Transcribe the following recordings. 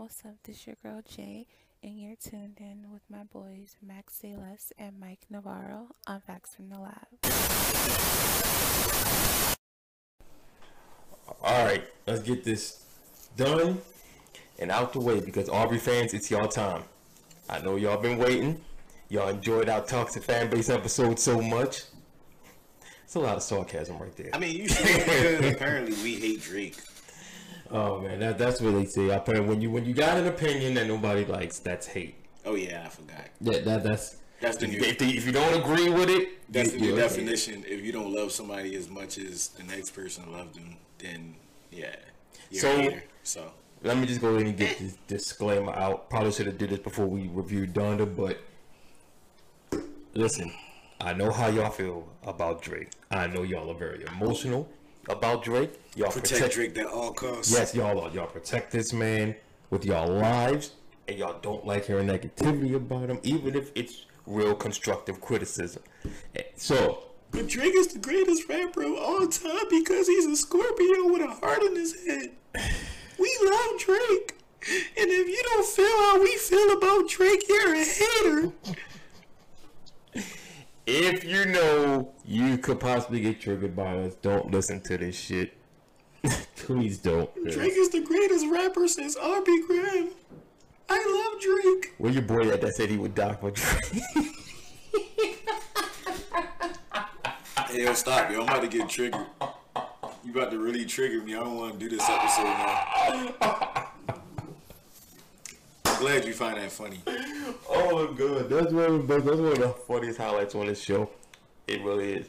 What's up? This is your girl Jay, and you're tuned in with my boys Max Salas and Mike Navarro on Facts from the Lab. All right, let's get this done and out the way because Aubrey fans, it's y'all time. I know y'all been waiting. Y'all enjoyed our toxic fan base episode so much. It's a lot of sarcasm right there. I mean, you because apparently we hate Drake. Oh man, that, that's what they say. Apparently, when you when you got an opinion that nobody likes, that's hate. Oh yeah, I forgot. Yeah, that that's That's the if, new. if, they- if you don't agree with it, That's the new definition. If you don't love somebody as much as the next person loved them, then yeah, you're So- hater. So Let me just go ahead and get this disclaimer out. Probably should have did this before we reviewed Donda, but listen, I know how y'all feel about Drake. I know y'all are very emotional about Drake. Y'all protect Drake at all costs. Yes, y'all are. Y'all protect this man with y'all lives, and y'all don't like hearing negativity about him, even if it's real constructive criticism. Eh, So, But Drake is the greatest rapper of all time because he's a Scorpio with a heart in his head. We love Drake. And if you don't feel how we feel about Drake, you're a hater. If you know you could possibly get triggered by us, don't listen to this shit. Please don't. Drake is the greatest rapper since Aubrey Graham. I love Drake. Where your boy at that said he would die for Drake? Hey, yo, stop, yo. I'm about to get triggered. You about to really trigger me. I don't want to do this episode now. I'm glad you find that funny. oh good. that's one of the best, that's one of the funniest highlights on this show. It really is.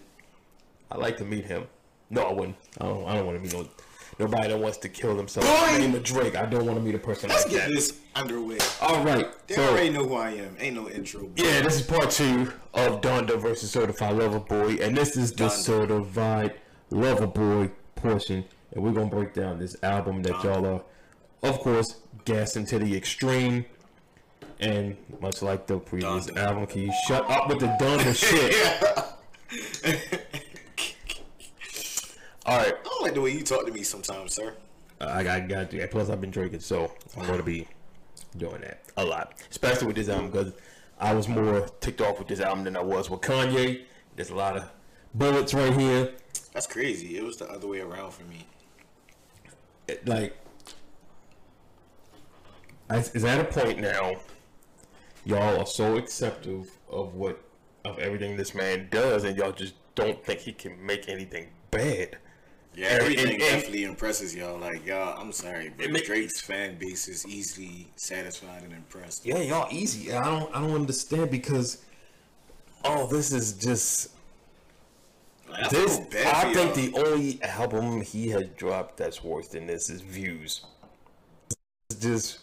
I like to meet him. No, I wouldn't. I don't. I don't want to meet no nobody that wants to kill themselves. Boy! Name of Drake. I don't want to meet a person Let's like get that. this underway. All right. They so already know who I am. Ain't no intro. bro. yeah, this is part two of Donda versus Certified Lover Boy, and this is the Donda. Certified Lover Boy portion, and we're gonna break down this album that y'all are, of course, gassing to the extreme. And much like the previous album, can you shut up with the Donda shit? All right, I don't like the way you talk to me sometimes, sir. Uh, I got got to. Plus, I've been drinking, so I'm gonna be doing that a lot, especially with this album because I was more ticked off with this album than I was with Kanye. There's a lot of bullets right here. That's crazy. It was the other way around for me. It, like, is at a point now. Y'all are so acceptive of what of everything this man does, and y'all just don't think he can make anything bad. Yeah, everything and- and- definitely impresses y'all. Like y'all, I'm sorry, but It make- Drake's fan base is easily satisfied and impressed. Yeah, y'all easy. I don't I don't understand because oh, this is just Like, I this. bad I think y'all. the only album he has dropped that's worse than this is Views. It's just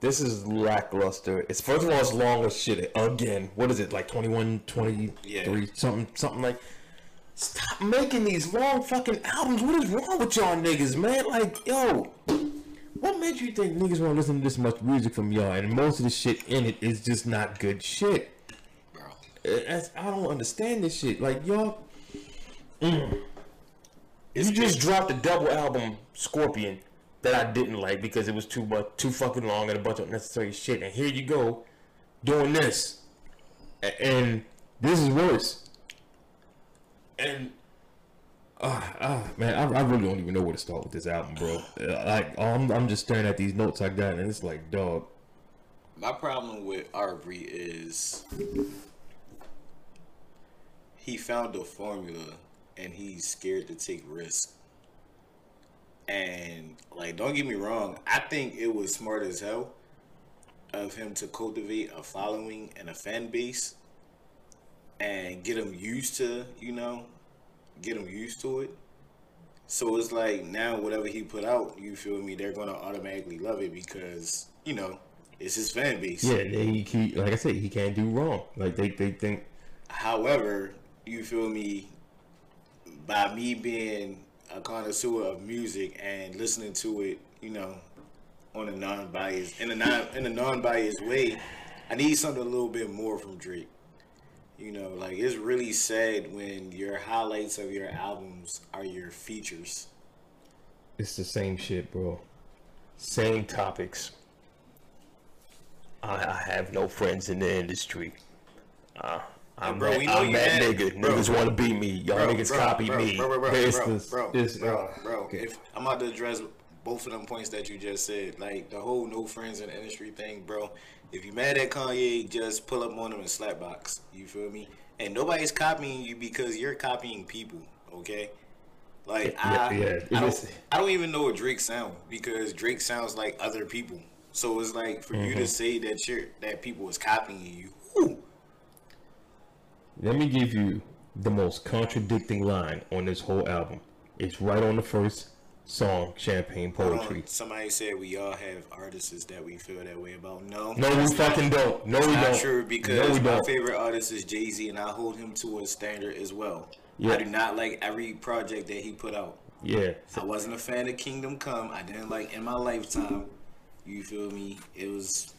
this is lackluster. It's first of all, it's long as shit. Again, what is it like 21, 23, Yeah. something, something like. Stop making these long fucking albums. What is wrong with y'all niggas, man? Like, yo, what made you think niggas want to listen to this much music from y'all? And most of the shit in it is just not good shit. bro. Uh, that's- I don't understand this shit. Like y'all, mm. You just dropped a double album, Scorpion, that I didn't like because it was too much, too fucking long and a bunch of unnecessary shit. And here you go, doing this, A- and this is worse. And ah, ah man, I, I really don't even know where to start with this album, bro. Uh, Like I'm, I'm just staring at these notes I got, and it's like, dog. My problem with Aubrey is he found a formula and he's scared to take risks. And like, don't get me wrong, I think it was smart as hell of him to cultivate a following and a fan base and get them used to, you know, get them used to it. So it's like now whatever he put out, you feel me, they're gonna automatically love it because, you know, it's his fan base. Yeah, he, he like I said, he can't do wrong. Like they, they think However, you feel me, by me being a connoisseur of music and listening to it, you know, on a non-biased in a non in a non-biased way, I need something a little bit more from Drake. You know, like it's really sad when your highlights of your albums are your features. It's the same shit, bro. Same topics. I, I have no friends in the industry. Uh, I'm, bro, that, we know I'm you that mad. nigga. Bro. Niggas want to beat me. Y'all Bro, niggas bro, copy bro, me. Bro, bro, bro, this- bro, this- bro, bro. okay. If I'm about to address both of them points that you just said, like the whole no friends in the industry thing, bro. If you mad at Kanye, just pull up on him and slapbox. You feel me? And nobody's copying you because you're copying people. Okay. Like Yeah, I, yeah, I, don't, I don't even know what Drake sound because Drake sounds like other people. So it's like for you Mm-hmm. to say that you're that people is copying you. whew, Let me give you the most contradicting line on this whole album. It's right on the first song, Champagne. Poetry. Somebody said we all have artists that we feel that way about. No, No, we fucking don't. No, we not don't. true no, because we my don't. favorite artist is Jay Z, and I hold him to a standard as well. Yeah. I do not like every project that he put out. Yeah. I wasn't a fan of Kingdom Come. I didn't like In My Lifetime. You feel me? It was.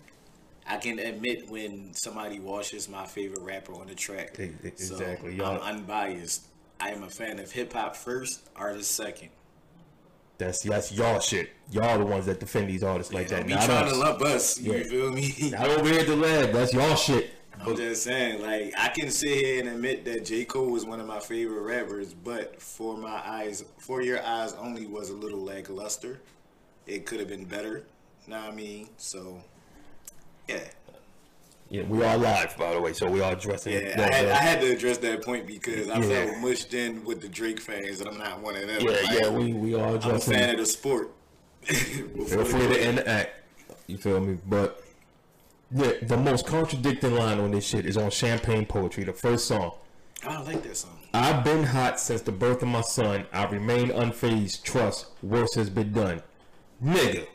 I can admit when somebody washes my favorite rapper on the track. Exactly. So, I'm unbiased. I am a fan of hip hop first, artist second. That's that's y'all shit. Y'all the ones that defend these artists like Don't that. be Not trying to love us. You Yeah. feel me? Not over here at the lab. That's y'all shit. I'm just saying, like, I can sit here and admit that J. Cole was one of my favorite rappers, but for my eyes, for your eyes only was a little lackluster. It could have been better. Know what I mean? So, yeah. Yeah, we are live, by the way, so we are dressing. Yeah, I had, I had to address that point because I Yeah. felt mushed in with the Drake fans, and I'm not one of them. yeah, Like, yeah, we we are I'm a fan of the sport. Before free the- to end the act. You feel me? But yeah, the most contradicting line on this shit is on Champagne Poetry, the first song. I like that song. I've been hot since the birth of my son. I remain unfazed. Trust, worse has been done. Nigga,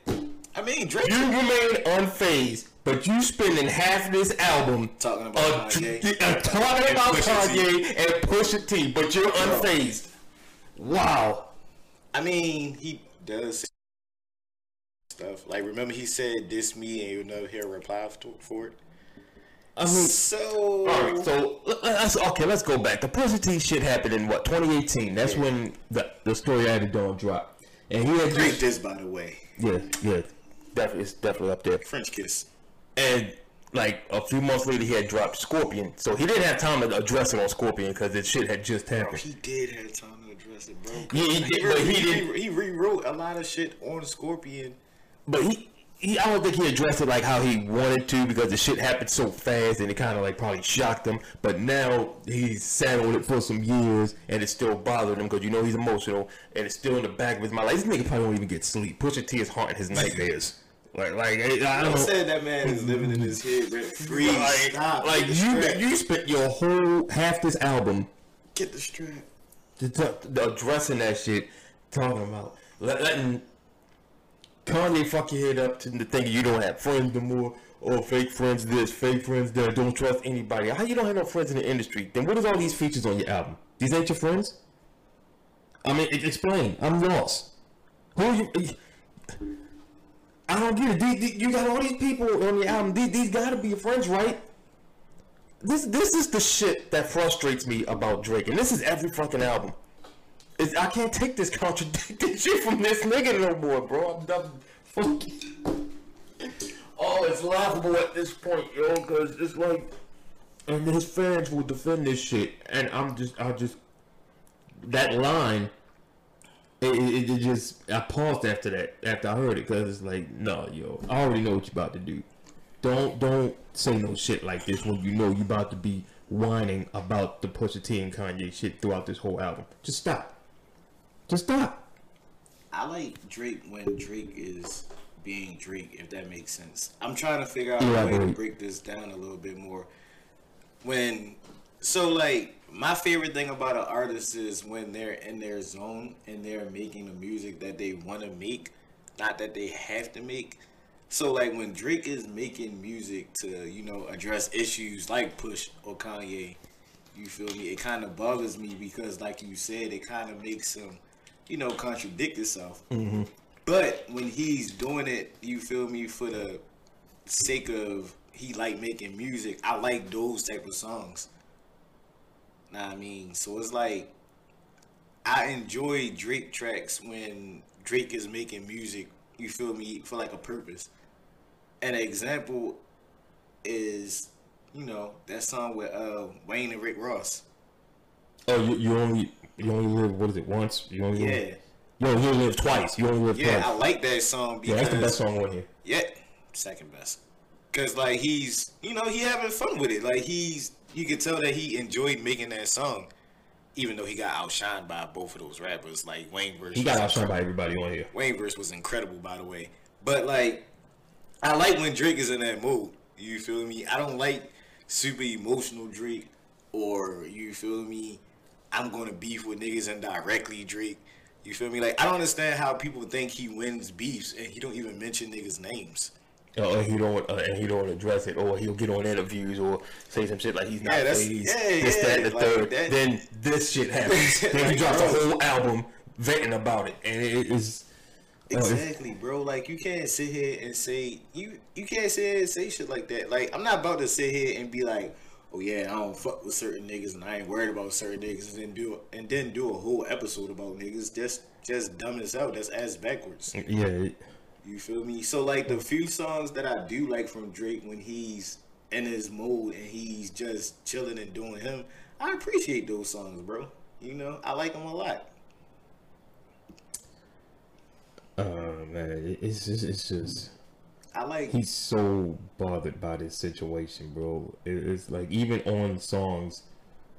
I mean, Drake you remain unfazed, but you spending half this album talking about Kanye. uh, talking And about. Kanye and Pusha T, but you're unfazed. Wow. I mean, he does stuff. Like, remember he said, "This me," and you'll never hear a reply for it. I mean, So, All right, so let- let's okay. Let's go back. The Pusha T shit happened in what 2018. That's when the The Story of Adidon dropped, and he had great just this by the way, yeah yeah definitely it's definitely up there. French kiss. And like a few months later, he had dropped Scorpion, so he didn't have time to address it on Scorpion because the shit had just Bro, happened. he did have time to address it, bro. Yeah, he did, re- but he he, didn't- he rewrote a lot of shit on Scorpion. But he. He, I don't think he addressed it like how he wanted to because the shit happened so fast and it kind of like probably shocked him. But now he's sat on it for some years and it still bothered him because you know he's emotional and it's still in the back of his mind. Like this nigga probably won't even get sleep. Pusha T is haunting his nightmares. Like, like I don't said that man is living in his head rent free. Like, Stop. like you, strap. you spent your whole half this album get the strap. to, to, addressing that shit, talking about let, letting Kanye fuck your head up to the thing you don't have friends no more. Or fake friends this, fake friends that. Don't trust anybody. How you don't have no friends in the industry? Then what is all these features on your album? These ain't your friends. I mean, explain. I'm lost. Who are you? I don't get it. These, these- you got all these people on the album. These, these got to be your friends, right? This this is the shit that frustrates me about Drake, and this is every fucking album. It's, I can't take this contradicting shit from this nigga no more, bro. I'm done. Fucking. Oh, it's laughable at this point, yo, because it's like, and his fans will defend this shit, and I'm just, I just, that line, it, it, it just, I paused after that, after I heard it, because it's like, no, yo, I already know what you're about to do. Don't, don't say no shit like this when you know you about to be whining about the Pusha T and Kanye shit throughout this whole album. Just stop. Just stop. I like Drake when Drake is being Drake, if that makes sense. I'm trying to figure out a way to break this down a little bit more. When, so like, my favorite thing about an artist is when they're in their zone and they're making the music that they want to make, not that they have to make. So like when Drake is making music to, you know, address issues like Push or Kanye, you feel me? It kind of bothers me because, like you said, it kind of makes him, you know, contradict itself. Mm-hmm. But when he's doing it, you feel me, for the sake of he like making music, I like those type of songs. Nah, I mean, so it's like I enjoy Drake tracks when Drake is making music. You feel me for like a purpose. An example is, you know, that song with uh, Wayne and Rick Ross. Oh, you, you only you only live what is it once? You only Yeah. live, you only live twice. You only live Yeah, I like that song yeah, that's the best song on here. Yeah, second best. Cause like he's, you know, he having fun with it. Like he's, you can tell that he enjoyed making that song, even though he got outshined by both of those rappers. Like Wayne verse. He got outshined by everybody on here. Wayne verse was incredible, by the way. But like, I like when Drake is in that mood. You feel me? I don't like super emotional Drake, or you feel me? I'm gonna beef with niggas indirectly Drake. You feel me? Like I don't understand how people think he wins beefs and he don't even mention niggas' names. Uh, and he don't uh, and he don't address it, or he'll get on interviews or say some shit like he's not Yeah, that's- phased, yeah, this, yeah, that, and the like third. that- Then this shit happens. then he drops a whole album venting about it, and it is it's- Exactly, bro. Like you can't sit here and say you you can't sit here and say shit like that. Like I'm not about to sit here and be like, oh yeah, I don't fuck with certain niggas and I ain't worried about certain niggas and then do and then do a whole episode about niggas. Just just dumb as hell. That's ass backwards. yeah. You feel me? So like the few songs that I do like from Drake when he's in his mode and he's just chilling and doing him, I appreciate those songs, bro. You know, I like them a lot. oh man, it's just it's just. I like he's so bothered by this situation, bro. It's like even on songs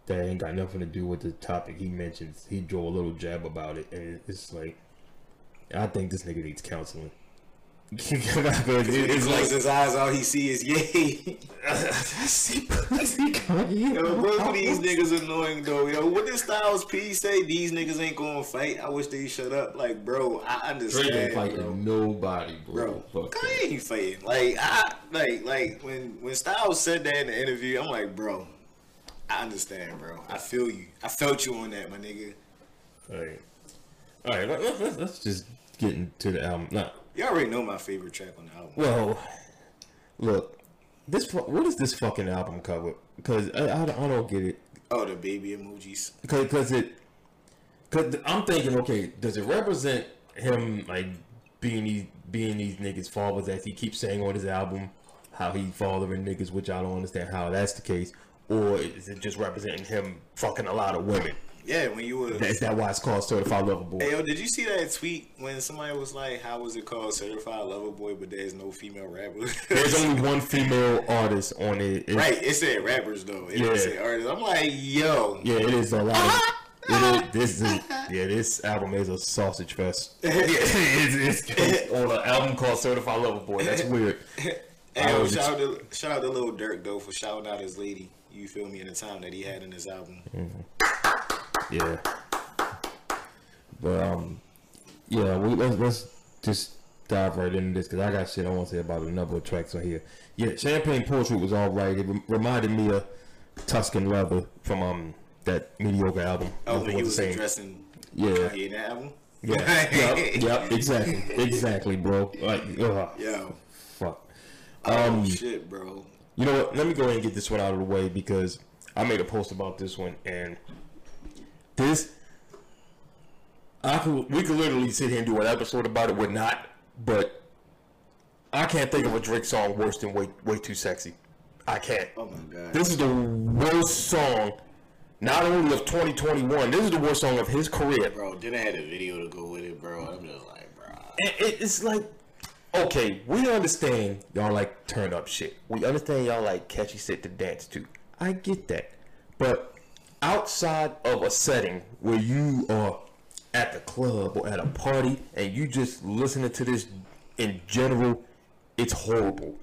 that ain't got nothing to do with the topic he mentions, he draw a little jab about it, and it's like, I think this nigga needs counseling. It- When he it's closes like his eyes, all he see is yay. I see, I see Yo, both of these niggas annoying though. Yo, what did Styles P say? These niggas ain't gonna fight. I wish they shut up. Like, bro, I Drake ain't understand, fighting bro. nobody, bro. Bro, Fuck Kanye ain't fighting. Like, I like like when when Styles said that in the interview, I'm like, bro, I understand, bro. I feel you. I felt you on that, my nigga. All right, all right. Let, let, let's just get into the album. Nah, You already know my favorite track on the album. Well, look, this what is this fucking album cover? Because I, I, don't- I don't get it. Oh, the baby emojis. Because it, because I'm thinking, okay, does it represent him like being these being these niggas' fathers as he keeps saying on his album, how he fathering niggas, which I don't understand how that's the case, or is it just representing him fucking a lot of women? Yeah, when you were. Is that why it's called Certified Lover Boy? Hey yo, did you see that tweet when somebody was like, "How was it called Certified Lover Boy?" But there's no female rappers. There's only one female artist on it. It's- right. It said rappers though. It Yeah. say artists. I'm like, yo. Yeah, it is a lot. Of, it is, this is yeah. This album is a sausage fest. yeah, it's, it's, on an album called Certified Lover Boy. That's weird. Hey, yo, shout out to shout out to Lil Durk though for shouting out his lady. You feel me in the time that he had in his album. Mm-hmm. Yeah, but um, yeah. We let's let's just dive right into this because I got shit I want to say about a number of tracks on here. Yeah, Champagne Poetry was all right. It rem- reminded me of Tuscan Leather from um that mediocre album. Oh, when he was same. addressing Yeah. Kanye that album. Yeah, yep, yep, exactly, exactly, bro. Like, ugh, Yo. fuck. Oh Um, shit, bro. You know what? Let me go ahead and get this one out of the way because I made a post about this one, and this I could we could literally sit here and do an episode about it. We're not, but I can't think of a Drake song worse than "Way Way Too Sexy." I can't. Oh my god. This is the worst song, not only of 2021. This is the worst song of his career. bro, then I had a video to go with it, bro. I'm just like, bro. It, it's like, okay, we understand y'all like turn up shit. We understand y'all like catchy shit to dance to. I get that. But outside of a setting where you are at the club or at a party and you just listening to this in general, it's horrible.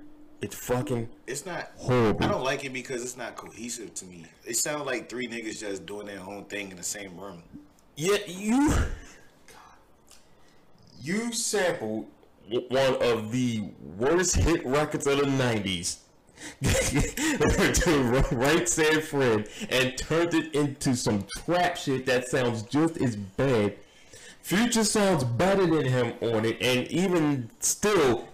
It's fucking It's not. horrible. I don't like it because it's not cohesive to me. It sounds like three niggas just doing their own thing in the same room. Yeah, you you sampled one of the worst hit records of the '90s. to Right Said Fred and turned it into some trap shit that sounds just as bad. Future sounds better than him on it, and even still,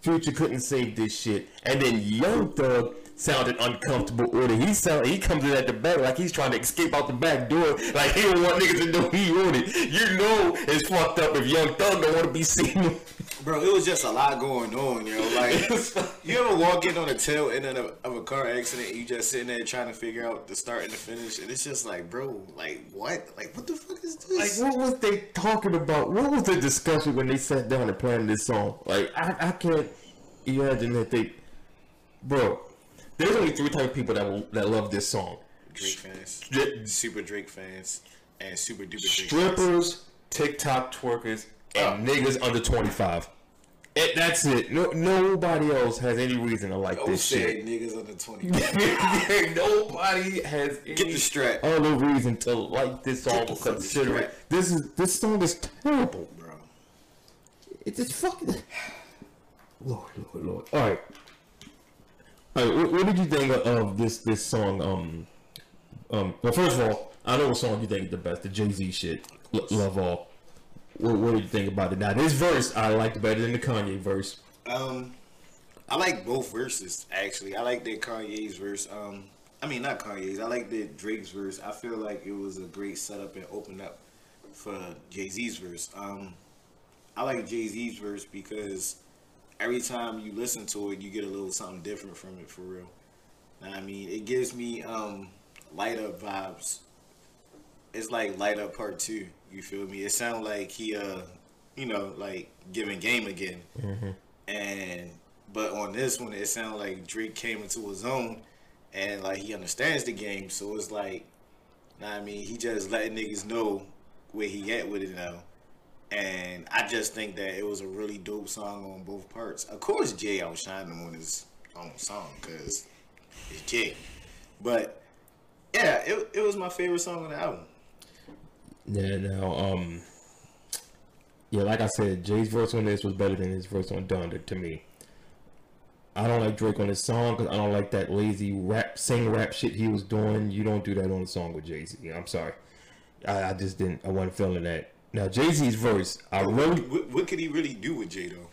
Future couldn't save this shit. And then Young Thug sounded uncomfortable or that he sound he comes in at the back like he's trying to escape out the back door like he don't want niggas to know he on it. You know it's fucked up if Young Thug don't want to be seen. Bro, it was just a lot going on, yo. Like, you ever walk in on the tail end of a, of a car accident, you just sitting there trying to figure out the start and the finish, and it's just like, bro, like what? Like, what the fuck is this? Like what was they talking about? What was the discussion when they sat down and planned this song? Like I, I can't imagine that they, bro. There's only three type of people that will, that love this song: Drake fans, Stri- super Drake fans, and super duper Drake fans. strippers, TikTok twerkers, and Oh. niggas under 25. It, that's it. No, nobody else has any reason to like this shit. niggas under 20. nobody has any Get the strap, other reason to like this song fucking consider it. This is this song is terrible. bro. It's just fucking. Lord, Lord, Lord. All right. All right. What, what did you think of, of this this song? Um, um. Well, first of all, I know what song you think is the best. The Jay Z shit. L- Love all. What, what did you think about it? Now, this verse I liked better than the Kanye verse. Um, I like both verses actually. I like that Kanye's verse. Um, I mean not Kanye's. I like that Drake's verse. I feel like it was a great setup and opened up for Jay Z's verse. Um, I like Jay Z's verse because every time you listen to it, you get a little something different from it for real. I mean, it gives me um light up vibes. It's like light up part two. You feel me? It sounds like he uh, you know, like giving game again and but on this one it sounds like Drake came into his own and like he understands the game so it's like I mean he just letting niggas know where he at with it now and I just think that it was a really dope song on both parts of course Jay outshined him on his own song because it's Jay but yeah it, it was my favorite song on the album Yeah. Now, um. Yeah, like I said, Jay's verse on this was better than his verse on Donda to me. I don't like Drake on this song because I don't like that lazy rap, sing rap shit he was doing. You don't do that on a song with Jay Z. I'm sorry. I, I just didn't. I wasn't feeling that. Now Jay Z's verse, I really what, what could he really do with Jay though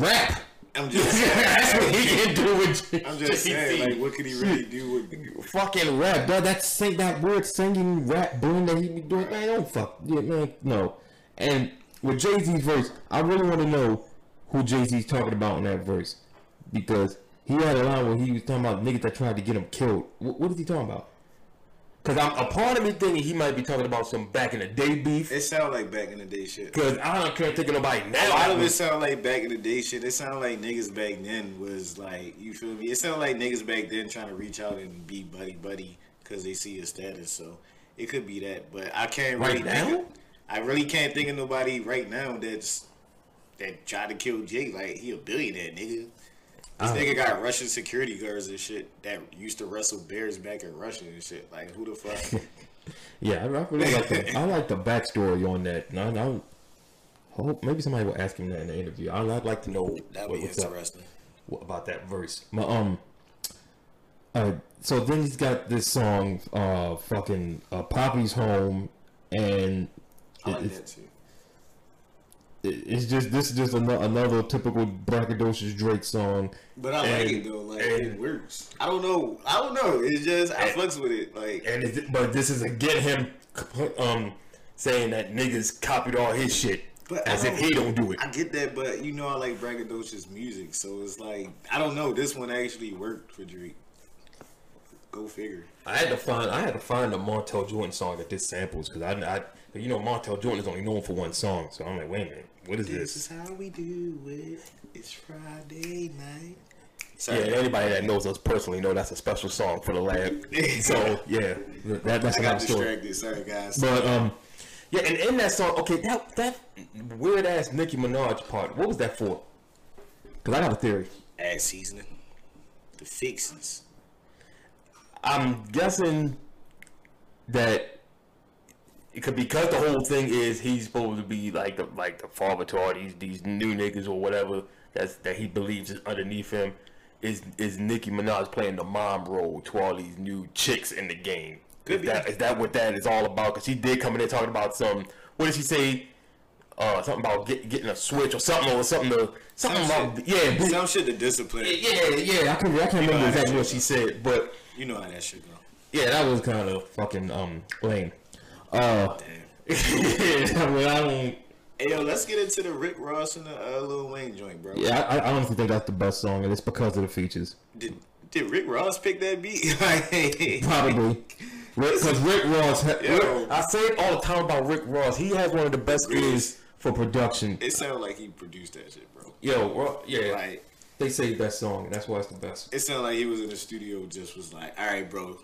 rap. I'm just saying That's what he can do with Jay- I'm just saying like what could he really do with fucking rap. That that sing that weird singing rap boom that he be doing. Man, don't fuck. Yeah, man, no. And with Jay Z's verse, I really want to know who Jay Z's talking about in that verse because he had a line where he was talking about niggas that tried to get him killed. What, what is he talking about? Because I'm a part of me thinking he might be talking about some back in the day beef. It sound like back in the day shit. Because I don't can't think of nobody now. A lot of it sound like back in the day shit. It sound like niggas back then was like, you feel me? It sound like niggas back then trying to reach out and be buddy buddy because they see your status. So it could be that, but I can't Right really now? Think of, I really can't think of nobody right now that's that tried to kill Jay. Like he a billionaire nigga. This Uh. nigga got Russian security guards and shit that used to wrestle bears back in Russia and shit. Like who the fuck? Yeah, I, really like the I like the backstory on that. And I, I hope maybe somebody will ask him that in the interview. I, I'd like to know That'd what, be up interesting. what, about that verse. My, um, uh, so then he's got this song, uh, fucking uh, Papi's Home, and I like it- that too. it, it's just this is just ano- another typical braggadocious Drake song. But I like And- it though. Like it works. I don't know. I don't know. It's just I flex with it. Like And it's, but this is again him, um, saying that niggas copied all his shit But as if he don't do it. I get that, but you know I like braggadocious music, so it's like I don't know. This one actually worked for Drake. Go figure. I had to find I had to find a Montel Jordan song that this samples because I, I you know Montel Jordan is only known for one song, so I'm like, wait a minute, what is This this? is how we do it. It's Friday night. Yeah, anybody that knows us personally know that's a special song for the lab. so yeah, that, that's I got story. Sorry, guys. But um, yeah, and in that song, okay, that that weird ass Nicki Minaj part, what was that for? Because I got a theory. Add seasoning. The fixings. I'm guessing that could because the whole thing is he's supposed to be like the like the father to all these these new niggas or whatever that's that he believes is underneath him. Is is Nicki Minaj playing the mom role to all these new chicks in the game? Could is that be. is that what that is all about? Because she did come in there talking about some. What did she say? uh, something about get, getting a switch or something or something to something Some about yeah, be- Some shit to discipline. yeah, yeah. I can I can't remember how that exactly what she said, but You know how that shit go. yeah, that was kind of fucking um lame. Uh, Damn. I mean, I don't. Hey yo, let's get into the Rick Ross and the uh, Lil Wayne joint, bro. Yeah, I, I honestly think that's the best song, and it's because of the features. Did did Rick Ross pick that beat? Probably. Because Rick Ross, ha- Rick- I say it all the time about Rick Ross. He has one of the best ears for production. It sounded like he produced that shit, bro. Yo, Ro- yeah, Like they say best song, and that's why it's the best. it sounded like he was in the studio, just was like, "All right, bro,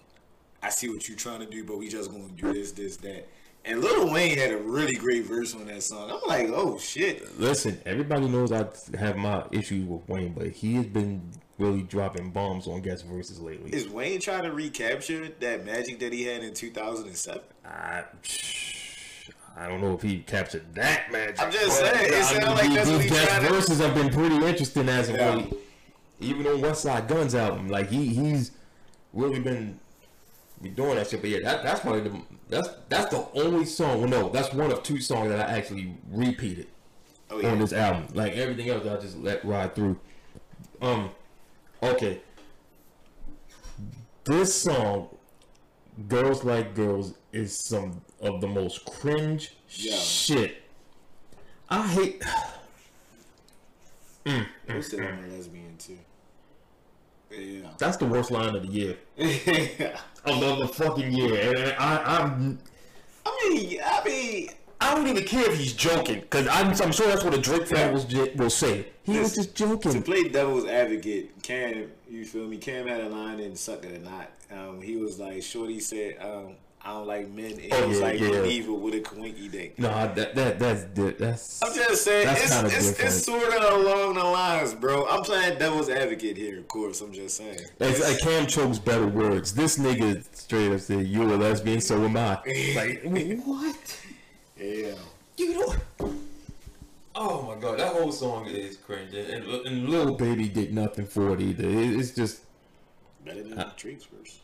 I see what you're trying to do, but we just gonna do this, this, that." And Lil Wayne had a really great verse on that song. I'm like, "Oh shit!" Listen, everybody knows I have my issues with Wayne, but he has been really dropping bombs on guest verses lately. Is Wayne trying to recapture that magic that he had in 2007? I, I don't know if he captured that magic. I'm just saying, it I sound mean, like that's what these he guest to- verses have been pretty interesting as of Yeah. late. Even on Westside Gunn's album, like he he's really been be doing that shit. But yeah, that, that's probably the that's that's the only song. Well, no, that's one of two songs that I actually repeated Oh yeah, on this album. Like everything else, I just let ride through. Um, okay. This song, "Girls Like Girls," is some of the most cringe Yeah. shit. I hate. Said I'm a lesbian too? Yeah. That's the worst line of the year. Of the, the fucking year. And I, I'm. I mean, I mean, I don't even care if he's joking, cause I'm, I'm sure that's what a Drake fan was, j- will say. He was just joking. to play devil's advocate, Cam, you feel me? Cam had a line in "Suck It or Not." Um, he was like, "Shorty said, um, I don't like men." And Oh, was yeah, like, yeah. "Evil with a kawinky dick." No, that that that's that's. I'm just saying, it's, it's, it's sort of along the lines, bro. I'm playing devil's advocate here, of course. I'm just saying. It's like Cam chose better words. This nigga straight up said, "You're a lesbian, so am I." Like what? yeah. You don't. Oh my god, that whole song is cringe, and, and, and Lil Baby did nothing for it either. It, it's just, Better than Uh, Drake's verse.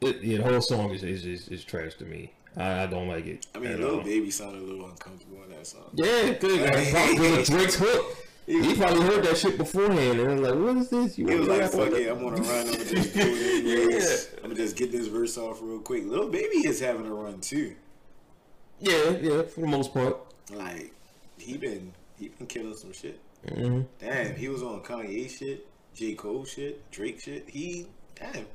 It, yeah, the whole song is is, is, is trash to me. I, I don't like it. I mean, Little all. Baby sounded a little uncomfortable in that song. Yeah, good. Like, Drake's hook. He probably heard that shit beforehand, and was like, "What is this?" You He was like, "Fuck it, I'm gonna run. I'm gonna just do. Yeah. I'm gonna just get this verse off real quick." Little Baby is having a run too. Yeah, yeah, for the most part. Like he been he been killing some shit. hmm Damn, he was on Kanye shit, J Cole shit, Drake shit. He damn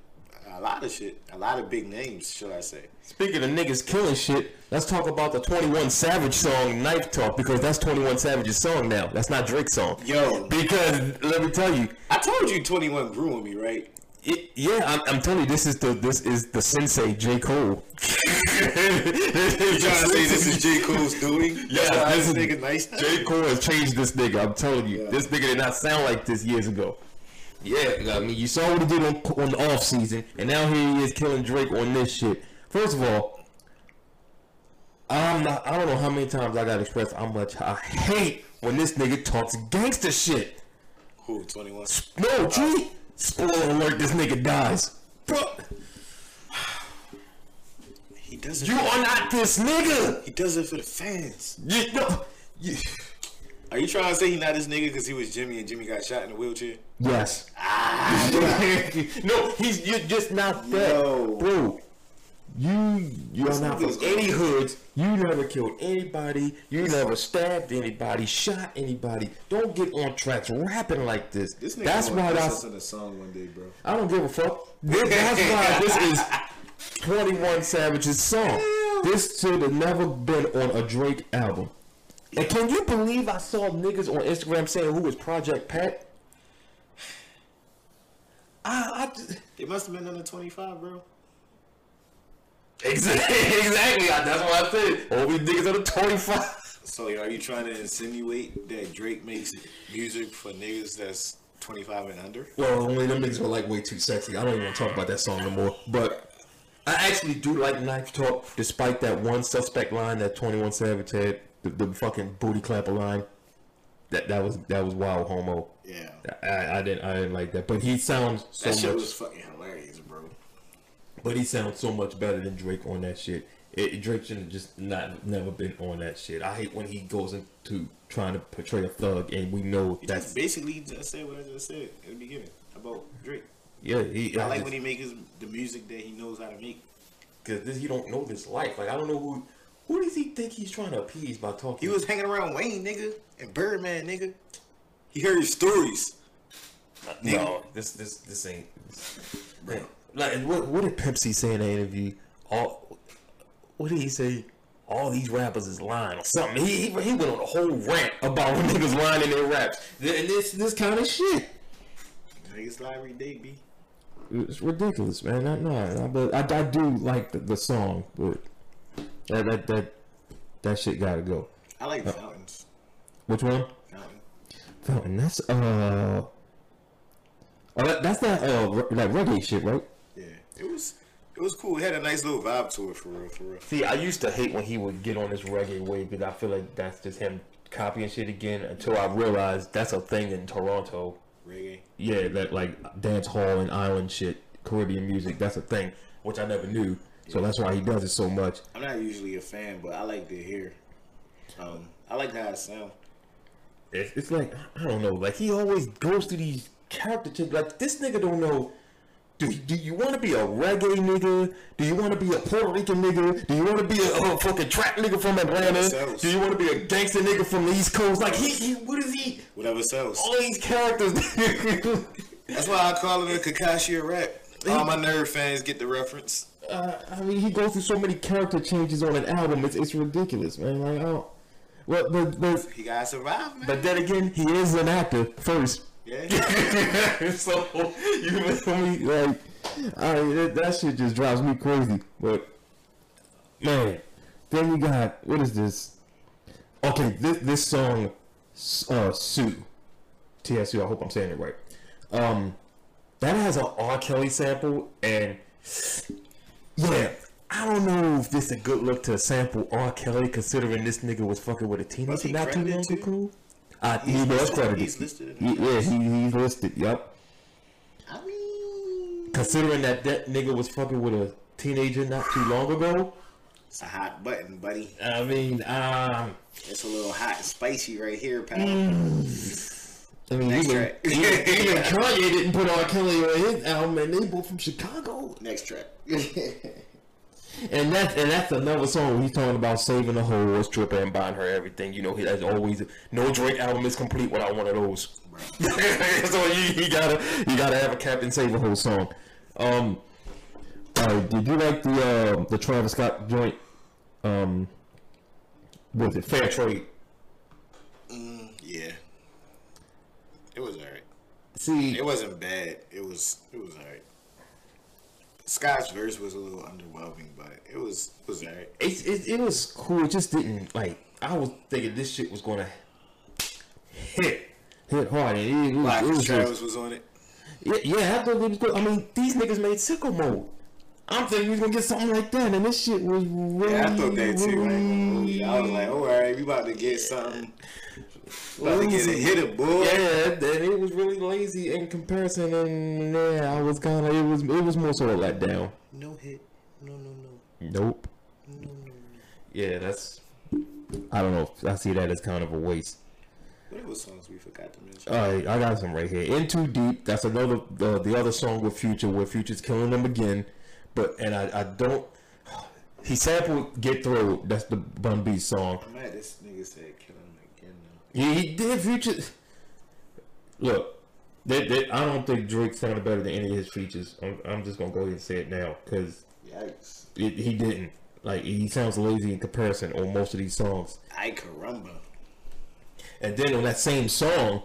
a lot of shit, a lot of big names, should I say? Speaking of niggas killing shit, let's talk about the 21 Savage song Knife Talk because that's 21 Savage's song now. That's not Drake's song. Yo, Because let me tell you, I told you 21 grew on me, right? it, yeah, I'm, I'm telling you, this is the this is the sensei J Cole. You trying to say this is J Cole's doing? Yeah, That's why this this is- nigga nice. J Cole has changed this nigga. I'm telling you, Yeah. this nigga did not sound like this years ago. Yeah, I mean, you saw what he did on, on the off season, and now here he is killing Drake on this shit. First of all, I'm not. I don't know how many times I got to express how much I hate when this nigga talks gangster shit. Who 21? No, G. Spoiler alert: this nigga dies. Bro, He does it. you are not this nigga. He does it for the fans. You know. You, Are you trying to say he not this nigga because he was Jimmy and Jimmy got shot in the wheelchair? Yes. Ah, no, he's you're just not that, bro. You you're This not from any hoods. You never killed anybody. You never stabbed anybody. Shot anybody. Don't get on tracks rapping like this. this nigga That's why that's. a song one day, bro. I don't give a fuck. This- That's why this is 21 Savage's song. This should have never been on a Drake album. And can you believe I saw niggas on Instagram saying who was Project Pat? I, I just, It must have been under 25, bro. exactly, exactly. That's what I said. All these niggas are the 25. So are you trying to insinuate that Drake makes music for niggas that's 25 and under? Well, only them niggas are like way too sexy. I don't even want to talk about that song no more. But I actually do like Knife Talk, despite that one suspect line that Twenty One Savage had, the, the fucking booty clapper line. That that was that was wild homo. Yeah. I, I didn't I didn't like that, but he sounds so That shit much. was fucking hilarious, bro. But he sounds so much better than Drake on that shit. It, Drake should have just not never been on that shit. I hate when he goes into trying to portray a thug, and we know He that's basically just said what I just said in the beginning about Drake. yeah. He, I like when he makes the music that he knows how to make. because this he don't know this life. Like I don't know who who does he think he's trying to appease by talking. He was hanging around Wayne, nigga, and Birdman, nigga. He heard his stories. no, this this this ain't. Man, like what what did Pepsi say in the interview? All what did he say? All these rappers is lying or something. He, he, he went on a whole rant about when niggas lying in their raps. And this this kind of shit. Niggas lie every day, B. It's ridiculous, man. Not no, but I, I do like the, the song, but that that that that shit gotta go. I like uh, Fountains. Which one? Fountain. Fountain. That's uh. Oh, that, that's that uh re- like reggae shit, right? Yeah, it was it was cool. It had a nice little vibe to it, for real, for real. See, I used to hate when he would get on this reggae wave because I feel like that's just him copying shit again. Until I realized that's a thing in Toronto. Reggae. Yeah, that like dance hall and island shit, Caribbean music. That's a thing, which I never knew. So that's why he does it so much. I'm not usually a fan, but I like to hear. Um, I like how it sound. It's, it's like I don't know. Like he always goes through these character shit. Like this nigga don't know. Do, do you want to be a reggae nigga? Do you want to be a Puerto Rican nigga? Do you want to be a, uh fucking trap nigga from Atlanta? Do you want to be a gangster nigga from the East Coast? Like he, he what is he? Whatever sells. All these characters. That's why I call it a Kakashi rap. All my nerd fans get the reference. uh, I mean, he goes through so many character changes on an album. It's it's ridiculous, man. Like I don't. Well, but but He gotta survive, man. but then again, he is an actor first. yeah. so you feel me? Like, I that, that shit just drives me crazy. But man, then you got what is this? Okay, this this song, uh, Sue, TSU. I hope I'm saying it right. Um, that has an R. Kelly sample, and yeah, I don't know if this is a good look to sample R. Kelly, considering this nigga was fucking with a teenager not too long ago. Uh, he He's was listed- credited. he's listed He- yeah, he, he's listed. Yep. I mean, Considering that that nigga was fucking with a teenager not too long ago. it's a hot button, buddy. I mean, um, It's a little hot and spicy right here, pal. I mean, Next even, track. even, even Kanye didn't put R. Kelly on his album, and they both from Chicago. Next track. And that's and that's another song he's talking about saving the whole stripper and buying her everything. You know, he has always no Drake album is complete without one of those. so you, you gotta you gotta have a Captain Save a whole song. Um, right, did you like the uh, the Travis Scott joint? Um, was it Fair Trade? yeah. It was alright. See, It wasn't bad. It was it was alright. Scott's verse was a little underwhelming, but it was it was alright. it, it, it was cool. It just didn't like. I was thinking this shit was gonna hit hit hard, it, it was, it was Travis was on it. Yeah, yeah, I thought it was good. I mean, these niggas made sicko mode. I'm thinking we was gonna get something like that, and this shit was really, Yeah, I thought that too. I, ain't gonna hold really- you. I was like, oh, alright, we about to get something. About to get a hitter, boy. Yeah, and it was really lazy in comparison, and yeah, I was kind of, it was, it was more so a letdown. No hit. No, no, no. Nope. Yeah, that's. I don't know. I see that as kind of a waste. What other songs we forgot to mention? All right, I got some right here. In Too Deep. That's another uh, the other song with Future, where Future's killing them again. But and I, I don't. He sampled Get Throwed. That's the Bun B song. I'm mad this nigga said kill him again though. Yeah, he did features. Look, they, they, I don't think Drake sounded better than any of his features. I'm, I'm just gonna go ahead and say it now because he didn't. Like he sounds lazy in comparison on most of these songs. Ay caramba. And then on that same song,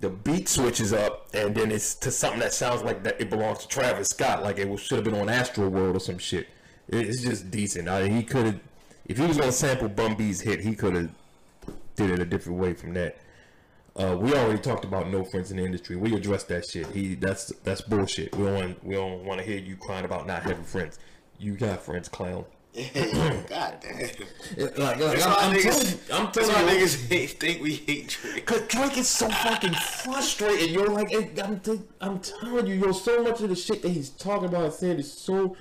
the beat switches up, and then it's to something that sounds like that it belongs to Travis Scott, like it should have been on Astro World or some shit. It's just decent. I, he could have, if he was gonna sample Bun B's hit, he could have did it a different way from that. Uh, we already talked about no friends in the industry. We addressed that shit. He that's that's bullshit. We don't we don't want to hear you crying about not having friends. You got friends, clown. God damn. Like, like, That's I'm, I'm niggas, telling you, I'm that's telling why you, niggas hate, think we hate Drake. Cause Drake is so fucking frustrated. You're like, I'm, t- I'm telling you, yo, so much of the shit that he's talking about and saying is so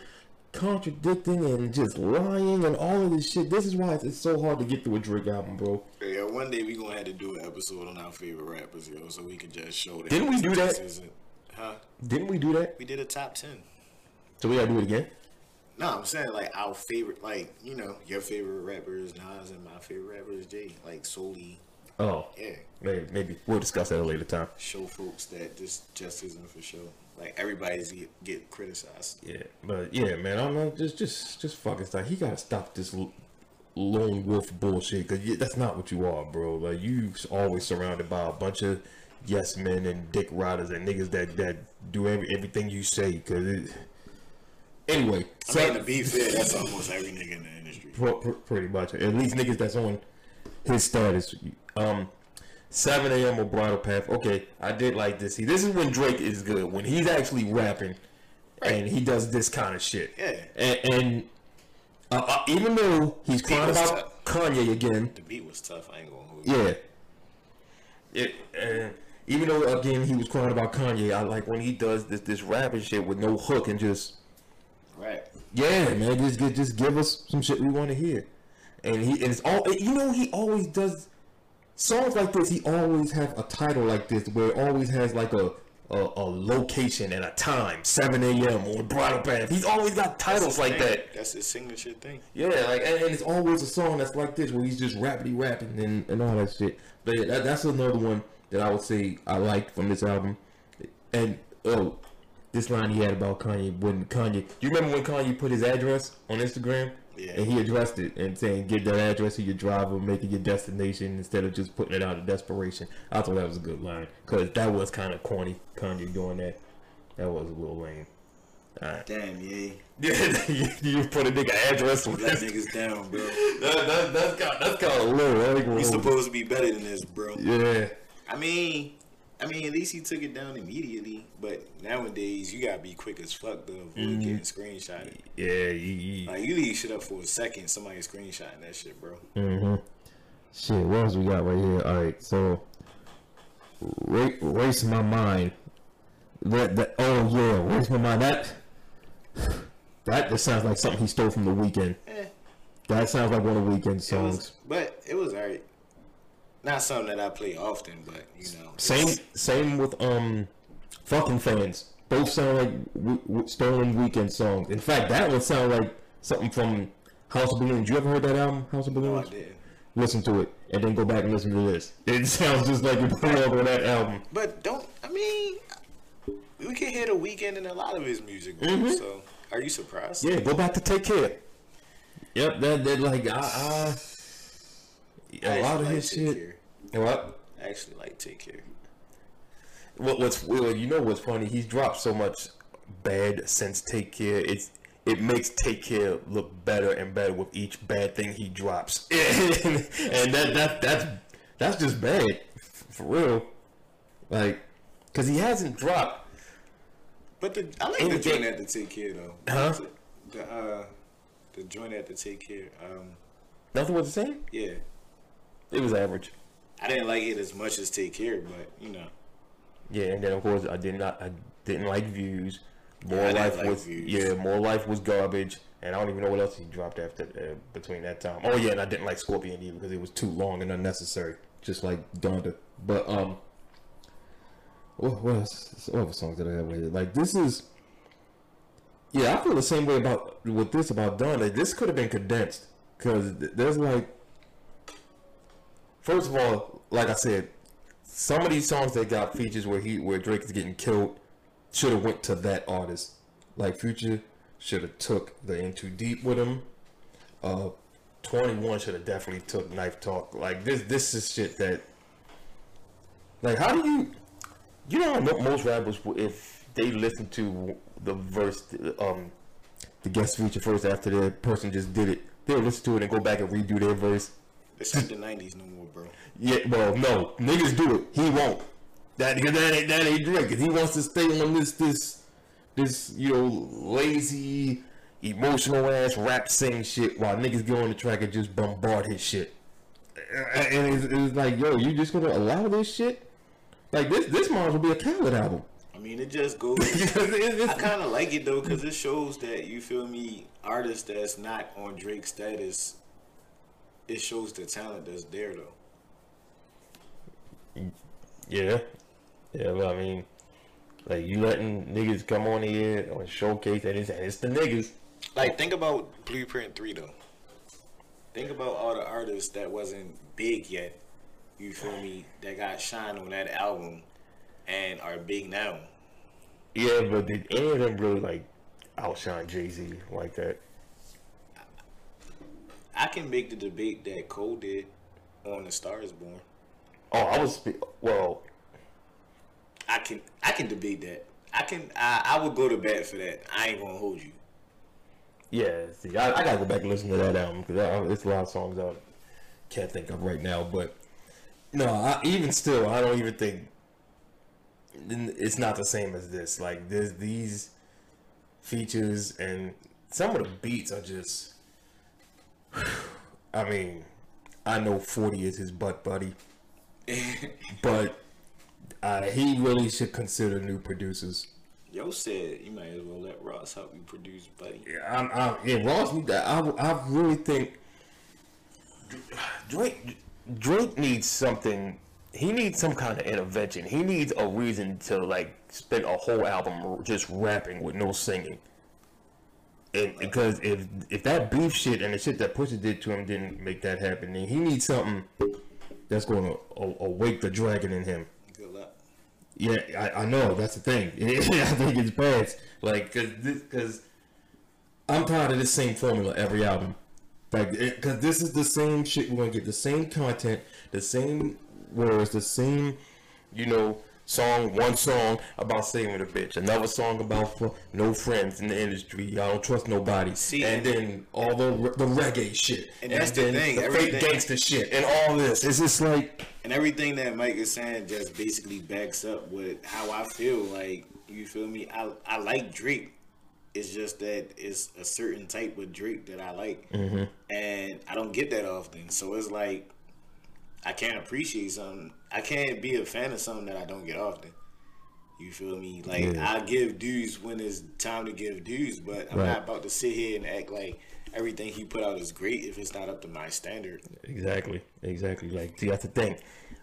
contradicting and just lying and all of this shit. This is why it's so hard to get through a Drake album, bro. Yeah, one day we gonna have to do an episode on our favorite rappers, yo, so we can just show that. Didn't we do that? isn't- Huh? Didn't we do that? We did a top ten. So we gotta do it again. No, I'm saying like our favorite, like you know, your favorite rapper is Nas and my favorite rapper is Jay. Like solely, Oh, yeah, maybe, maybe we'll discuss that at a later time. show folks that this just isn't for show. Like everybody's get, get criticized. Yeah, but yeah, man, I'm not. Just, just, just fucking stop. He gotta stop this lone wolf bullshit because that's not what you are, bro. Like you always surrounded by a bunch of yes men and dick riders and niggas that that do every, everything you say. Cause it, anyway, I mean, to be fair, that's almost every nigga in the industry. Pr- pretty much. At least niggas that's on his status. Um, 7 a.m. or Bridle Path. Okay, I did like this. See, this is when Drake is good. When he's actually rapping and he does this kind of shit. Yeah. And, and uh, uh, even though he's crying about Kanye again, The beat was tough. I ain't gonna hold yeah. It, uh, even though again he was crying about Kanye, I like when he does this this rapping shit with no hook and just Right. yeah, man, just just give us some shit we want to hear. And he and it's all you know. He always does songs like this. He always have a title like this where it always has like a a, a location and a time, 7 a.m. on Bridle Path. He's always got titles like thing. that. That's his signature thing. Yeah, like and, and it's always a song that's like this where he's just rappity rapping and, and all that shit. But yeah, that, that's another one that I would say I liked from this album. And oh, this line he had about Kanye when Kanye. do You remember when Kanye put his address on Instagram? Yeah. And he addressed it and saying, "Give that address to your driver, make it your destination instead of just putting it out of desperation." I thought that was a good line because that was kind of corny. Kanye doing that. That was a little lame. Alright. Damn, yeah. Yeah, you, put a nigga address on that niggas down, bro. That, that, that's kind that's kind of low. Ain't We supposed to be better than this, bro. Yeah. I mean, I mean, at least he took it down immediately. But nowadays, you gotta be quick as fuck to avoid Mm-hmm. getting screenshotted. Yeah, you, you, Like you leave shit up for a second, somebody screenshotting that shit, bro. Mm-hmm. Shit, what else we got right here? All right, so ra- race my mind. That that oh yeah, race my mind. That that just sounds like something he stole from the Weeknd. Eh, That sounds like one of the Weeknd it songs. was, but it was alright. Not something that I play often, but you know, Same same with um, fucking fans. Both sound like w- w- stolen Weeknd songs. In fact, that one sound like something from House of Balloons. You ever heard that album, House of No, I Balloons? didn't. listen to it and then go back and listen to this. It sounds just like you belong on that album. But don't. I mean, we can hear the Weeknd in a lot of his music. Bro, Mm-hmm. So, are you surprised? Yeah, go back to Take Care. Yep, that that like I, I I a lot of his like shit. Care. What? I actually like Take Care. What what's well, you know what's funny? He's dropped so much bad since Take Care. It's it makes Take Care look better and better with each bad thing he drops, and that that that's that's just bad for real. Like, cause he hasn't dropped. But the I like the joint at the Take Care though. Huh? The uh, the joint at the Take Care. Um, Nothing was the same. yeah. It was average. I didn't like it as much as Take Care, but you know, Yeah, and then of course I did not. I didn't like views. More didn't life like was Views. yeah. More life was garbage, and I don't even know what else he dropped after uh, between that time. Oh yeah, and I didn't like Scorpion either because it was too long and unnecessary, just like Donda. But um, what, what else? What other songs did I have? Like this is. Yeah, I feel the same way about with this about Donda. This could have been condensed because there's like. First of all, like I said, some of these songs that got features where he where Drake is getting killed should have went to that artist. Like Future should have took the In Too Deep with him. Uh, Twenty One should have definitely took Knife Talk. Like this, this is shit that. Like, how do you? You know, most rappers, if they listen to the verse, um, the guest feature first after the person just did it, they'll listen to it and go back and redo their verse. It's not the '90s no more, bro. Yeah, well, no, niggas do it. He won't. That that ain't that ain't Drake. 'cause He wants to stay on this this this you know lazy, emotional ass rap sing shit while niggas go on the track and just bombard his shit. And it's, it's like, yo, you just gonna allow this shit? Like this this might will be a Khaled album. I mean, it just goes. Because it- I it's- kind of like it though because it shows that you feel me, artists that's not on Drake status. It shows the talent that's there though. Yeah, yeah. But I mean, like you letting niggas come on here on showcase, and it's, and it's the niggas. Like think about Blueprint Three though. Think about all the artists that wasn't big yet. You feel me? That got shine on that album, and are big now. Yeah, but did any of them really like outshine Jay Z like that? I can make the debate that Cole did on The Star Is Born. Oh, I was well. I can I can debate that. I can I, I would go to bat for that. I ain't gonna hold you. Yeah, see, I, I gotta go back and listen to that album because there's a lot of songs I can't think of right now. But no, I, even still, I don't even think it's not the same as this. Like there's these features and some of the beats are just. I mean, I know Forty is his butt buddy, but uh, he really should consider new producers. Yo said you might as well let Ross help you produce, buddy. Yeah, I'm, I'm, yeah, Ross need that. I, I really think Drake Drake needs something. He needs some kind of intervention. He needs a reason to like spend a whole album just rapping with no singing. And because if if that beef shit and the shit that Pusha did to him didn't make that happen, then he needs something that's going to awake the dragon in him. Good luck. Yeah, I, I know that's the thing. I think it's bad. Like, cause this, cause I'm tired of this same formula every album. Like, it, cause this is the same shit. We're gonna get the same content, the same words, the same, you know, song. One song about saving a bitch, another song about no friends in the industry. Y'all don't trust nobody. See, and and- then all the the reggae shit, And that's the thing, the everything- fake gangster shit, and all this. It's just like. And everything that Mike is saying just basically backs up with how I feel. Like you feel me? I I like Drake. It's just that it's a certain type of Drake that I like, mm-hmm. and I don't get that often. So it's like I can't appreciate something. I can't be a fan of something that I don't get often. You feel me? Like Yeah. I give dues when it's time to give dues, but I'm Right. not about to sit here and act like everything he put out is great if it's not up to my standard. Exactly, exactly. Like, see, that's the thing.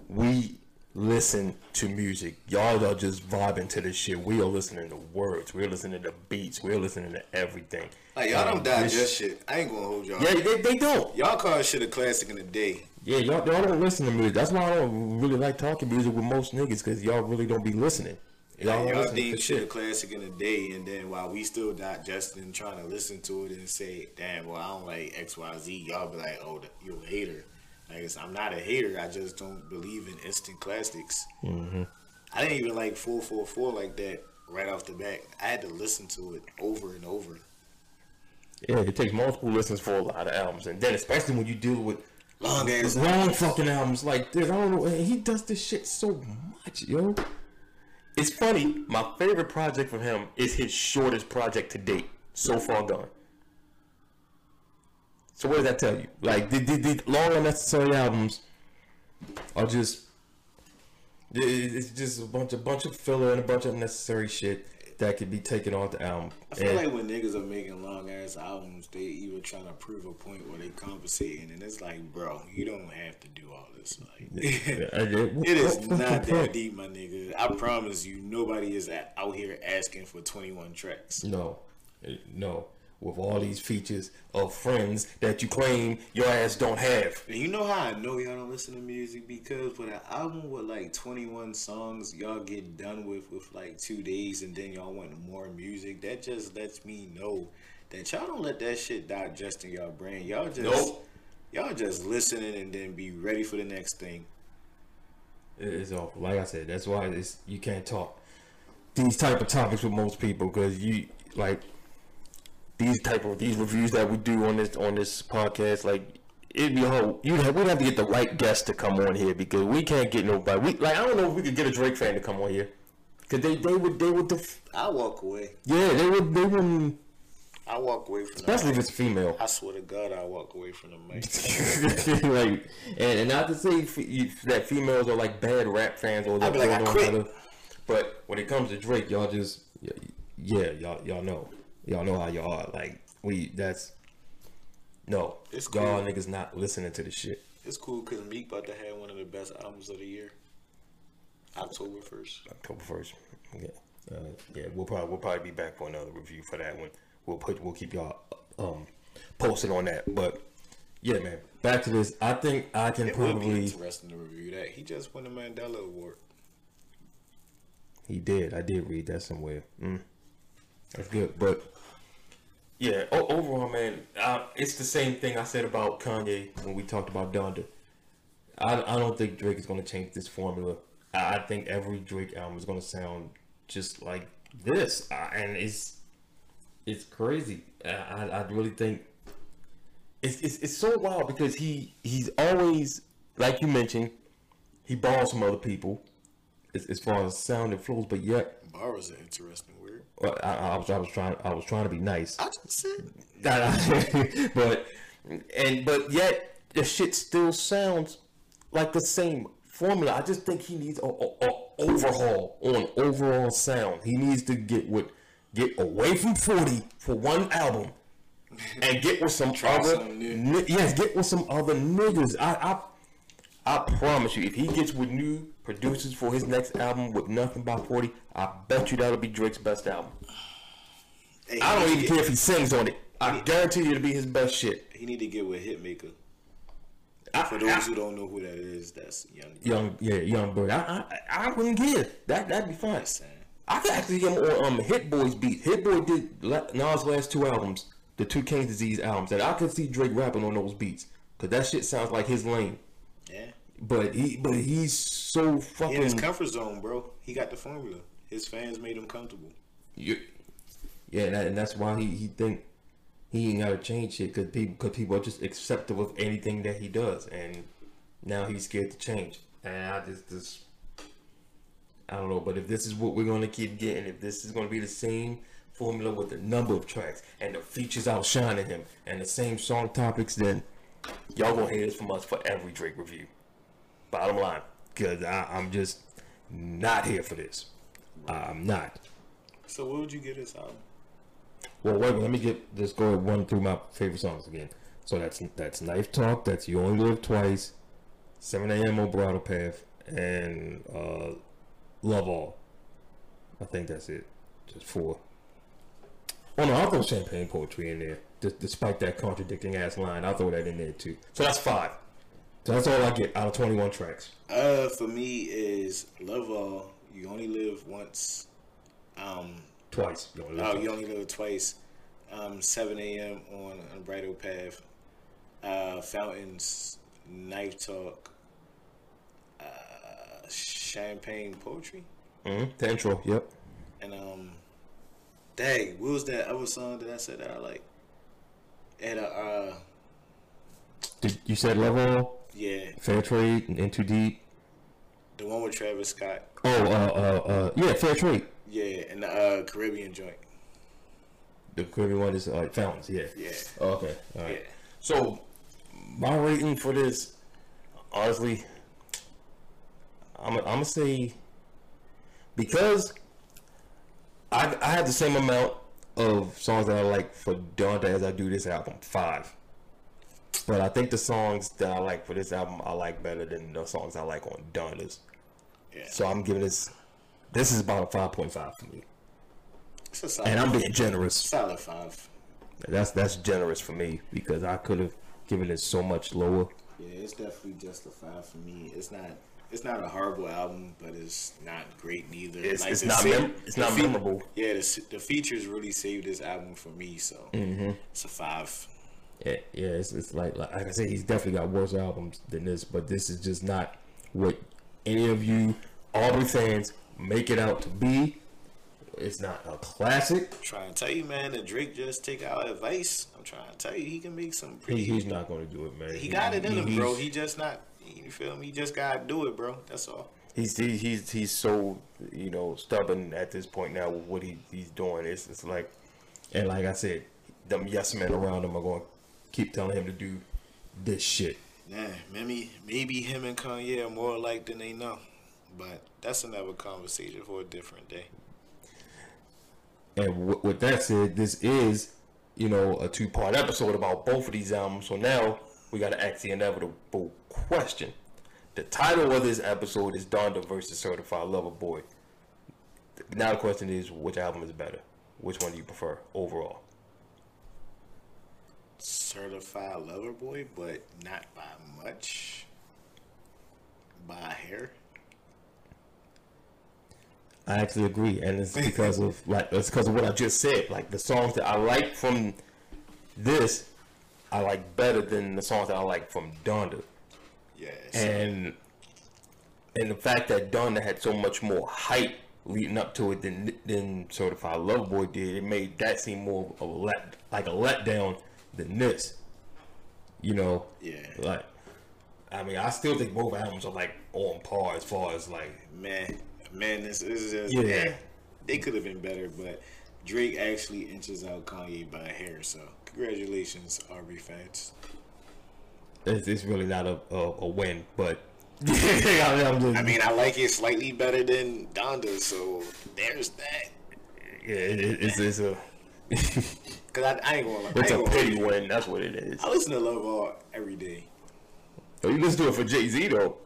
We listen to music. Y'all are just vibing to this shit. We are listening to words. We're listening to beats. We're listening to everything. Like y'all don't Um, digest this- shit. I ain't gonna hold y'all. Yeah, they, they don't. Y'all call shit a classic in the day. Yeah, y'all, y'all don't listen to music. That's why I don't really like talking music with most niggas because y'all really don't be listening. Y'all, Y'all, listen deem to shit a classic in the day, and then while we still digesting, trying to listen to it and say, "Damn, well, I don't like X, Y, Z," y'all be like, "Oh, th- you a hater." Like, I'm not a hater. I just don't believe in instant classics. Mm-hmm. I didn't even like 444 like that right off the bat. I had to listen to it over and over. Yeah, it takes multiple listens for a lot of albums, and then especially when you deal with Long ass. long fucking albums like this. I don't know. He does this shit so much, yo. It's funny. My favorite project from him is his shortest project to date. So far gone. So what does that tell you? Like the, the, the long unnecessary albums are just it's just a bunch of bunch of filler and a bunch of unnecessary shit that could be taken off the album. I feel And- like when niggas are making long ass albums, they even trying to prove a point where they compensating, and it's like, bro, you don't have to do all this. Like, It is not that deep, my nigga. I promise you, nobody is out here asking for 21 tracks. No, no. With all these features of friends that you claim your ass don't have. And you know how I know y'all don't listen to music? Because with an album with like 21 songs, y'all get done with with like two days and then y'all want more music. That just lets me know that y'all don't let that shit digest in y'all brain. Y'all just. Nope. Y'all just listening and then be ready for the next thing. It's awful. Like I said, that's why it's you can't talk these type of topics with most people because you like these type of these reviews that we do on this on this podcast. Like it'd be whole you have we'd have to get the right guest to come on here because we can't get nobody. We like I don't know if we could get a Drake fan to come on here because they they would they would def- I walk away. yeah they would they wouldn't I walk away from especially if it's female. I swear to God, I walk away from the mic. like, and, and not to say you- that females are like bad rap fans or be like, I quit. to- But when it comes to Drake, y'all just yeah, y'all y'all know, y'all know how y'all are. Like we that's no, It's y'all niggas not listening to the shit. It's cool because Meek about to have one of the best albums of the year. October first. October first. Yeah, uh, yeah. We'll probably we'll probably be back for another review for that one. We'll put we'll keep y'all um posted on that. But yeah, man. Back to this. I think I can It would be probably. interesting to review that. He just won the Mandela Award. He did. I did read that somewhere. Mm. That's good. But yeah, o- overall, man, uh, it's the same thing I said about Kanye when we talked about Donda. I, I don't think Drake is going to change this formula. I, I think every Drake album is going to sound just like this, uh, and it's it's crazy. I, I, I really think it's, it's it's so wild because he he's always like you mentioned, he borrows from other people as, as far as sound and flows, but yet Borrow's an interesting word. I, I was I was trying I was trying to be nice, I just said but and but yet the shit still sounds like the same formula. I just think he needs a, a, a overhaul on overall sound. He needs to get with get away from forty for one album and get with some Try other ni- yes, get with some other niggas. I I I promise you, if he gets with new producers for his next album with nothing by forty, I bet you that'll be Drake's best album. Hey, I don't even care if he sings on it. I guarantee you it'll be his best shit. He need to get with Hitmaka. I, For those who don't know who that is, that's Young. young, yeah, Yung Berg. I, I, I wouldn't care. That, that'd be fine. Saying. I could actually get him on um, Hit Boy's beat. Hit Boy did Nas' last two albums, the two King's Disease albums, and I could see Drake rapping on those beats because that shit sounds like his lane. But he, but he's so He in his comfort zone, bro. He got the formula. His fans made him comfortable. you, yeah, and, that, and that's why he, he think he ain't gotta change shit because people, cause people are just accepting of anything that he does, and now he's scared to change. And I just, just I don't know, but if this is what we're gonna keep getting, if this is gonna be the same formula with the number of tracks and the features outshining him and the same song topics, then y'all gonna hear this from us for every Drake review. Bottom line, because I'm just not here for this. I'm not. So what would you get this album? Well, wait, let me get just go one through my favorite songs again. So that's that's Knife Talk, that's You Only Live Twice, 7 a.m. on Bridle Path, and uh, Love All. I think that's it. Just four. Oh no, I'll throw Champagne Poetry in there. D- despite that contradicting ass line, I'll throw that in there too. So that's five. So that's all I get out of 21 tracks. Uh, for me is Love All. You only live once. Um, Twice. You only live oh, twice. you only live twice. Um, 7 a.m. on Bridle Path. Uh, Fountains, Knife Talk. Uh, Champagne Poetry. Mhm, intro, yep. And um, dang, what was that other song that I said that I like? And uh, uh Did, you said Love All, yeah, Fair Trade, and In Too Deep. the one with Travis Scott. Oh, uh, uh, uh, yeah, Fair Trade. Yeah, and the uh, Caribbean joint. The Caribbean one is uh, Fountains, yeah. Yeah, Oh, okay, all right. yeah. So, my rating for this, honestly, I'm, I'm gonna say because I I have the same amount of songs that I like for Donda as I do this album, five. But I think the songs that I like for this album I like better than the songs I like on Donda's. Yeah. So I'm giving this. This is about a five point five for me, It's a solid, and I'm being generous. solid five. That's that's generous for me because I could have given it so much lower. Yeah, it's definitely just a five for me. It's not. It's not a horrible album, but it's not great neither. It's- it's not mem- it's not memorable. Yeah, the, the features really saved this album for me, so Mm-hmm. it's a five. Yeah, yeah, it's, it's like, like like I said, he's definitely got worse albums than this, but this is just not what any of you Aubrey fans make it out to be. It's not a classic. trying to tell you, man, that Drake just take our advice. I'm trying to tell you, he can make some He, he's not going to do it, man. He got it in him, bro. He just not. You feel me? He just gotta do it, bro. That's all. he's he, he's he's so you know stubborn at this point now with what he, he's doing. It's it's like, and like I said, them yes men around him are going to keep telling him to do this shit. Yeah, maybe maybe him and Kanye are more alike than they know. But that's another conversation for a different day. And w- with that said, this is, you know, a two part episode about both of these albums. So now we got to ask the inevitable question. The title of this episode is Donda versus Certified Lover Boy. Now the question is, which album is better? Which one do you prefer overall? Certified lover boy, but not by much. By hair. I actually agree, and it's because of like it's because of what I just said. Like the songs that I like from this, I like better than the songs that I like from Donda. Yes. and and the fact that Donda had so much more hype leading up to it than than Certified Lover Boy did, it made that seem more of a let like a letdown than this. You know, Yeah. Like, I mean, I still think both albums are like on par as far as like, man, man, this, this is just Yeah. eh, they could have been better, but Drake actually inches out Kanye by a hair. So congratulations, Aubrey fans. it's, it's really not a a, a win, but. I mean, I mean, I like it slightly better than Donda, so there's that. yeah, it, it- it's it's a Cause I, I ain't gonna lie, it's a pity win. That's what it is. I listen to Love All every day. Oh, you listen to it for Jay Z though.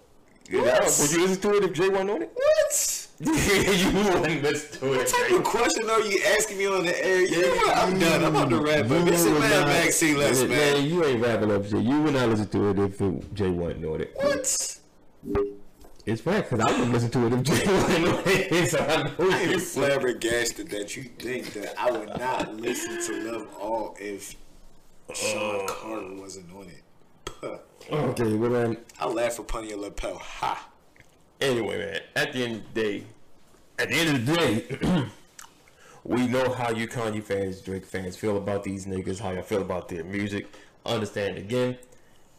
Yeah, What? Would you listen to it if Jay wasn't on it? What? you wouldn't listen to it. What type Jay. of question are you asking me on the air? You know what? I'm done. I'm about to wrap up. This is man not- Less, man, man. you ain't rapping up Jay. You would not listen to it if it, Jay wasn't on it. What? It's fact, because I wouldn't listen to it if Jay wasn't on. So I know I am it's flabbergasted that you think that I would not listen to Love All if Shawn Carter wasn't on it. Puh. Okay, but um, I laugh upon your lapel. Ha. anyway, man, at the end of the day, at the end of the day, we know how you Kanye fans, Drake fans feel about these niggas, how y'all feel about their music. Understand again,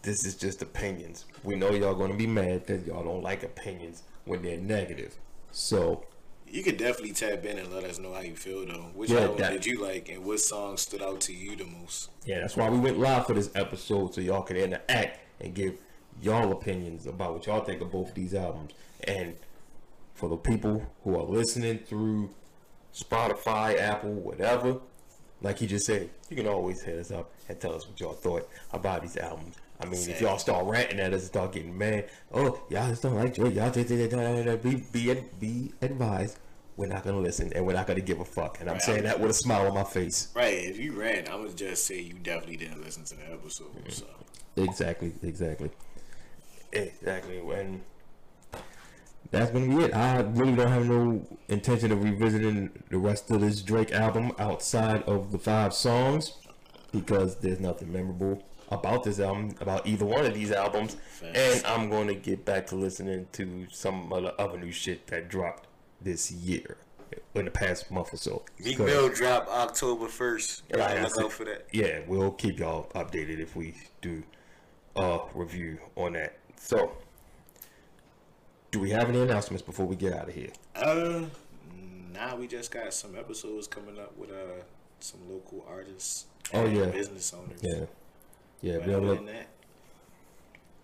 this is just opinions. We know y'all gonna be mad because y'all don't like opinions when they're negative. So You could definitely tap in and let us know how you feel though. Which Yeah, album that- did you like and what song stood out to you the most? yeah, that's why we went live for this episode so y'all can interact and give y'all opinions about what y'all think of both these albums. And for the people who are listening through Spotify, Apple, whatever, like he just said, you can always hit us up and tell us what y'all thought about these albums. I mean, if y'all start ranting at us start getting mad, oh, y'all just don't like Drake, y'all just be be be advised, we're not gonna listen and we're not gonna give a fuck. And I'm saying that with a smile on my face. Right, if you ran, I would just say you definitely didn't listen to the episode. Mm. So Exactly, exactly, exactly. And that's gonna be it. I really don't have no intention of revisiting the rest of this Drake album outside of the five songs because there's nothing memorable about this album, about either one of these albums. And I'm going to get back to listening to some of the other new shit that dropped this year in the past month or so. Meek Mill drop October first. Like I look said- out for that. Yeah, we'll keep y'all updated if we do a review on that. So, do we have any announcements before we get out of here? Uh, now we just got some episodes coming up with uh some local artists. Oh, yeah. business owners. Yeah, yeah. But Be on, look,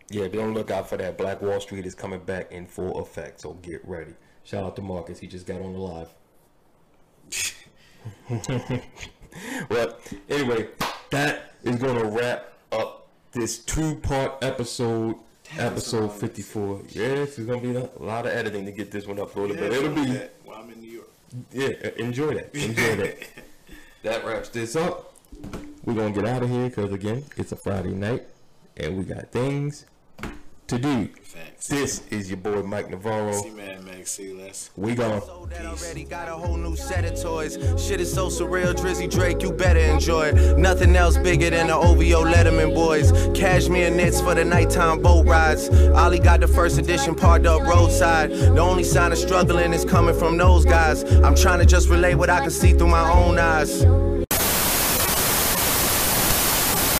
yeah, be on the lookout for that. Black Wall Street is coming back in full effect, so get ready. Shout out to Marcus, he just got on the live. well, anyway, that is gonna wrap up this two-part episode. Episode 54. Yes, it's gonna be a lot of editing to get this one uploaded, but it'll be that while I'm in New York. yeah, enjoy that. Enjoy that. that wraps this up. We're gonna get out of here because again, it's a Friday night and we got things to do. Facts. This is your boy Mike Navarro. See man, Max, see less. We gone. Already, got a whole new set of toys. Shit is so surreal, Drizzy Drake, you better enjoy it. Nothing else bigger than the OVO Letterman boys. Cashmere knits for the nighttime boat rides. Ollie got the first edition parked up roadside. The only sign of struggling is coming from those guys. I'm trying to just relay what I can see through my own eyes.